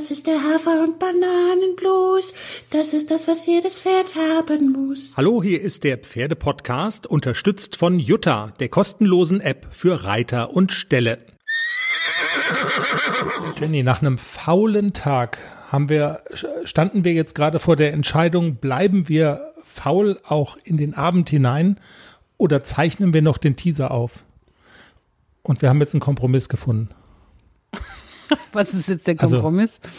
Das ist der Hafer- und Bananenblues. Das ist das, was jedes Pferd haben muss. Hallo, hier ist der Pferdepodcast, unterstützt von Jutta, der kostenlosen App für Reiter und Ställe. Jenny, nach einem faulen Tag haben wir, standen wir jetzt gerade vor der Entscheidung, bleiben wir faul auch in den Abend hinein oder zeichnen wir noch den Teaser auf? Und wir haben jetzt einen Kompromiss gefunden. Was ist jetzt der also, Kompromiss? Also,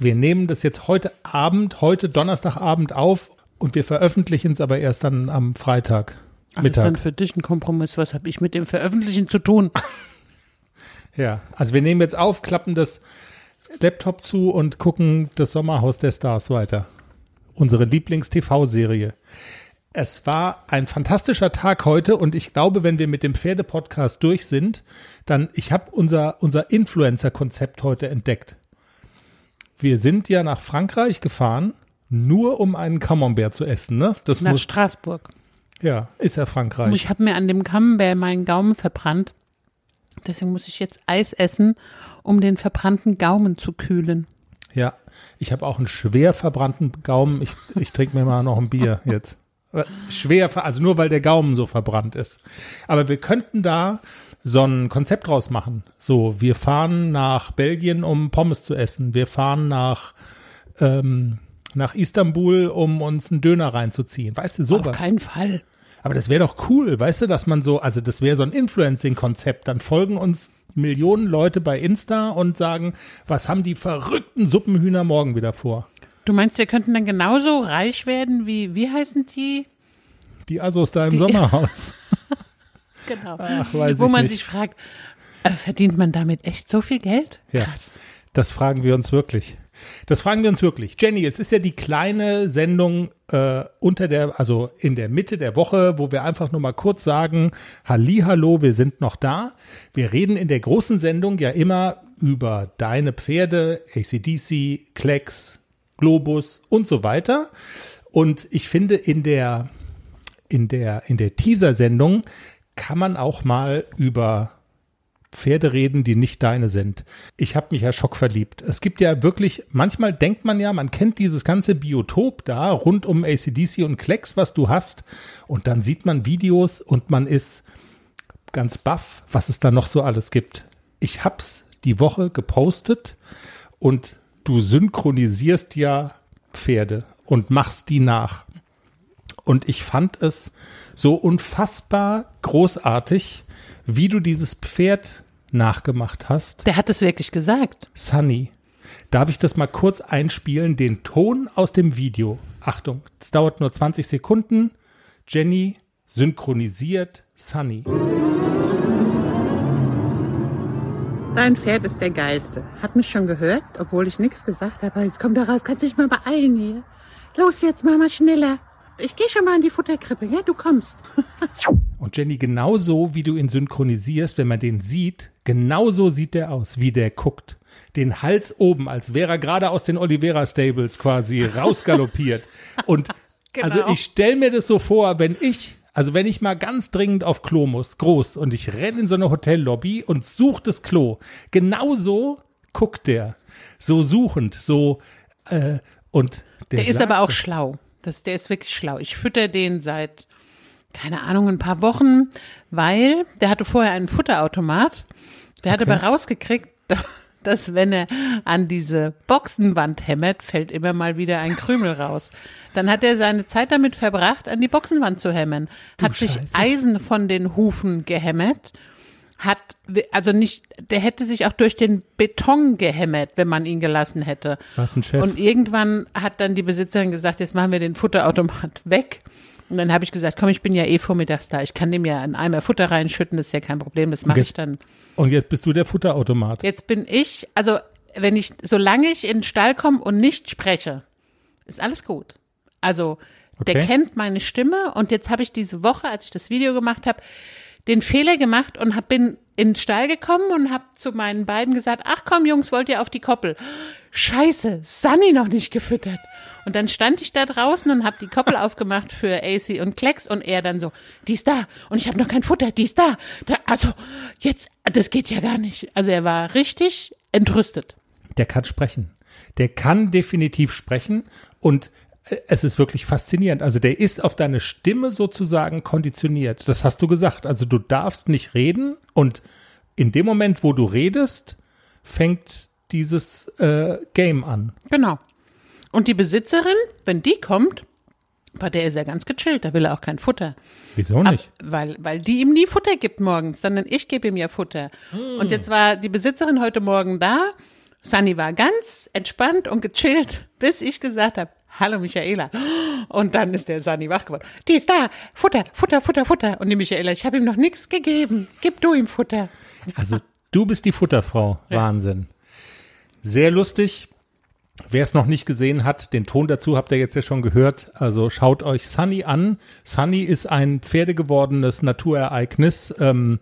wir nehmen das jetzt heute Abend, heute Donnerstagabend auf und wir veröffentlichen es aber erst dann am Freitag. Mittag. Das ist dann für dich ein Kompromiss. Was habe ich mit dem Veröffentlichen zu tun? ja, also wir nehmen jetzt auf, klappen das Laptop zu und gucken das Sommerhaus der Stars weiter. Unsere Lieblings-TV-Serie. Es war ein fantastischer Tag heute und ich glaube, wenn wir mit dem Pferdepodcast durch sind, dann, ich habe unser, unser Influencer-Konzept heute entdeckt. Wir sind ja nach Frankreich gefahren, nur um einen Camembert zu essen, ne? Das nach muss, Straßburg. Ja, ist ja Frankreich. Ich habe mir an dem Camembert meinen Gaumen verbrannt. Deswegen muss ich jetzt Eis essen, um den verbrannten Gaumen zu kühlen. Ja, ich habe auch einen schwer verbrannten Gaumen. Ich, ich trinke mir mal noch ein Bier jetzt. Schwer, also nur weil der Gaumen so verbrannt ist. Aber wir könnten da so ein Konzept draus machen. So, wir fahren nach Belgien, um Pommes zu essen. Wir fahren nach, ähm, nach Istanbul, um uns einen Döner reinzuziehen. Weißt du, sowas. Auf keinen Fall. Aber das wäre doch cool, weißt du, dass man so, also das wäre so ein Influencing-Konzept. Dann folgen uns Millionen Leute bei Insta und sagen, was haben die verrückten Suppenhühner morgen wieder vor? Du meinst, wir könnten dann genauso reich werden wie, wie heißen die? Die Assos da im die, Sommerhaus. genau. Ach, Wo man nicht. sich fragt, äh, verdient man damit echt so viel Geld? Krass. Ja, das fragen wir uns wirklich. Das fragen wir uns wirklich. Jenny, es ist ja die kleine Sendung äh, unter der, also in der Mitte der Woche, wo wir einfach nur mal kurz sagen, Halli, hallo, wir sind noch da. Wir reden in der großen Sendung ja immer über deine Pferde, ACDC, Klecks, Globus und so weiter. Und ich finde, in der, in der, in der Teaser-Sendung kann man auch mal über Pferde reden, die nicht deine sind. Ich habe mich ja schockverliebt. Es gibt ja wirklich, manchmal denkt man ja, man kennt dieses ganze Biotop da rund um ACDC und Klecks, was du hast. Und dann sieht man Videos und man ist ganz baff, was es da noch so alles gibt. Ich hab's die Woche gepostet und du synchronisierst ja Pferde und machst die nach. Und ich fand es so unfassbar großartig, wie du dieses Pferd nachgemacht hast. Der hat es wirklich gesagt. Sunny. Darf ich das mal kurz einspielen? Den Ton aus dem Video. Achtung, es dauert nur 20 Sekunden. Jenny synchronisiert Sunny. Dein Pferd ist der geilste. Hat mich schon gehört, obwohl ich nichts gesagt habe. Jetzt komm da raus, kannst dich mal beeilen hier. Los jetzt, Mama, schneller. Ich gehe schon mal in die Futterkrippe, ja, du kommst. Und Jenny, genauso wie du ihn synchronisierst, wenn man den sieht, genauso sieht der aus, wie der guckt. Den Hals oben, als wäre er gerade aus den Olivera Stables quasi rausgaloppiert. Und genau. also ich stelle mir das so vor, wenn ich also wenn ich mal ganz dringend auf Klo muss, groß, und ich renne in so eine Hotellobby und suche das Klo, genauso guckt der. So suchend, so äh, und der, der ist aber auch schlau. Das, der ist wirklich schlau. Ich fütter den seit, keine Ahnung, ein paar Wochen, weil der hatte vorher einen Futterautomat. Der okay. hat aber rausgekriegt, dass wenn er an diese Boxenwand hämmert, fällt immer mal wieder ein Krümel raus. Dann hat er seine Zeit damit verbracht, an die Boxenwand zu hämmern. Du hat Scheiße. sich Eisen von den Hufen gehämmert. Hat, also nicht, der hätte sich auch durch den Beton gehämmert, wenn man ihn gelassen hätte. Was ein Chef. Und irgendwann hat dann die Besitzerin gesagt, jetzt machen wir den Futterautomat weg. Und dann habe ich gesagt, komm, ich bin ja eh vormittags da. Ich kann dem ja einen Eimer Futter reinschütten, das ist ja kein Problem, das mache ich dann. Und jetzt bist du der Futterautomat. Jetzt bin ich, also wenn ich, solange ich in den Stall komme und nicht spreche, ist alles gut. Also okay. der kennt meine Stimme und jetzt habe ich diese Woche, als ich das Video gemacht habe, den Fehler gemacht und hab, bin in den Stall gekommen und habe zu meinen beiden gesagt, ach komm Jungs, wollt ihr auf die Koppel? Scheiße, Sunny noch nicht gefüttert. Und dann stand ich da draußen und habe die Koppel aufgemacht für AC und Klecks und er dann so, die ist da und ich habe noch kein Futter, die ist da. da. Also jetzt, das geht ja gar nicht. Also er war richtig entrüstet. Der kann sprechen. Der kann definitiv sprechen und äh, es ist wirklich faszinierend. Also der ist auf deine Stimme sozusagen konditioniert. Das hast du gesagt. Also du darfst nicht reden und in dem Moment, wo du redest, fängt dieses äh, Game an. Genau. Und die Besitzerin, wenn die kommt, bei der ist er ganz gechillt, da will er auch kein Futter. Wieso nicht? Ab, weil, weil die ihm nie Futter gibt morgens, sondern ich gebe ihm ja Futter. Und jetzt war die Besitzerin heute Morgen da. Sunny war ganz entspannt und gechillt, bis ich gesagt habe, hallo Michaela. Und dann ist der Sunny wach geworden. Die ist da, Futter, Futter, Futter, Futter. Und die Michaela, ich habe ihm noch nichts gegeben. Gib du ihm Futter. Also du bist die Futterfrau. Wahnsinn. Sehr lustig. Wer es noch nicht gesehen hat, den Ton dazu habt ihr jetzt ja schon gehört. Also schaut euch Sunny an. Sunny ist ein pferdegewordenes Naturereignis. Ähm,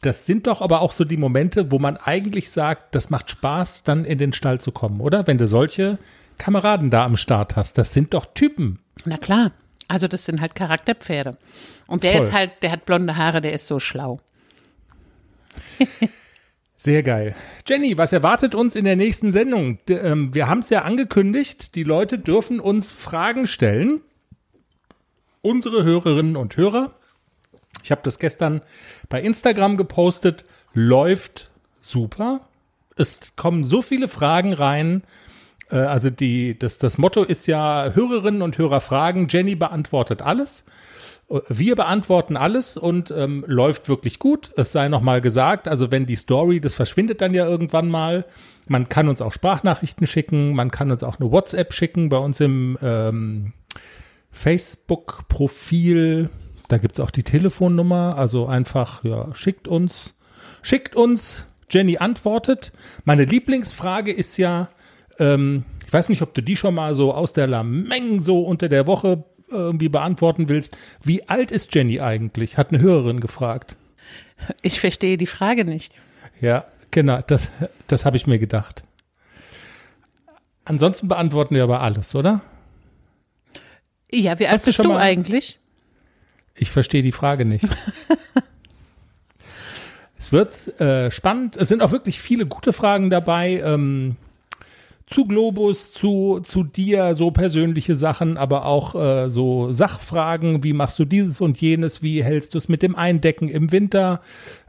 das sind doch aber auch so die Momente, wo man eigentlich sagt, das macht Spaß, dann in den Stall zu kommen, oder? Wenn du solche Kameraden da am Start hast. Das sind doch Typen. Na klar. Also das sind halt Charakterpferde. Und der Voll. ist halt, der hat blonde Haare, der ist so schlau. Sehr geil. Jenny, was erwartet uns in der nächsten Sendung? Ähm, wir haben es ja angekündigt, die Leute dürfen uns Fragen stellen. Unsere Hörerinnen und Hörer. Ich habe das gestern bei Instagram gepostet. Läuft super. Es kommen so viele Fragen rein. Äh, also die, das, das Motto ist ja Hörerinnen und Hörer fragen. Jenny beantwortet alles. Wir beantworten alles und ähm, läuft wirklich gut. Es sei nochmal gesagt, also wenn die Story, das verschwindet dann ja irgendwann mal. Man kann uns auch Sprachnachrichten schicken, man kann uns auch eine WhatsApp schicken bei uns im ähm, Facebook-Profil. Da gibt es auch die Telefonnummer. Also einfach, ja, schickt uns, schickt uns. Jenny antwortet. Meine Lieblingsfrage ist ja, ähm, ich weiß nicht, ob du die schon mal so aus der Lameng so unter der Woche irgendwie beantworten willst. Wie alt ist Jenny eigentlich? Hat eine Hörerin gefragt. Ich verstehe die Frage nicht. Ja, genau, das, das habe ich mir gedacht. Ansonsten beantworten wir aber alles, oder? Ja, wie alt du bist du mal- eigentlich? Ich verstehe die Frage nicht. es wird äh, spannend. Es sind auch wirklich viele gute Fragen dabei. Ähm, zu Globus, zu, zu dir, so persönliche Sachen, aber auch äh, so Sachfragen, wie machst du dieses und jenes, wie hältst du es mit dem Eindecken im Winter?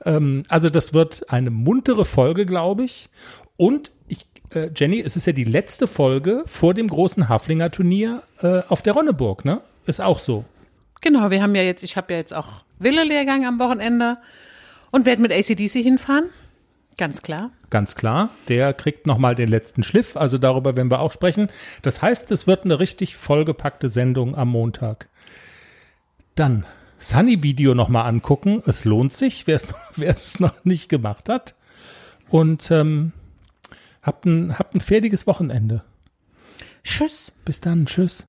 Ähm, also das wird eine muntere Folge, glaube ich. Und ich, äh, Jenny, es ist ja die letzte Folge vor dem großen Haflinger Turnier äh, auf der Ronneburg, ne? Ist auch so. Genau, wir haben ja jetzt, ich habe ja jetzt auch Wille-Lehrgang am Wochenende und werde mit ACDC hinfahren. Ganz klar. Ganz klar, der kriegt nochmal den letzten Schliff, also darüber werden wir auch sprechen. Das heißt, es wird eine richtig vollgepackte Sendung am Montag. Dann Sunny-Video nochmal angucken, es lohnt sich, wer es noch nicht gemacht hat. Und ähm, habt ein, habt ein fertiges Wochenende. Tschüss. Bis dann, tschüss.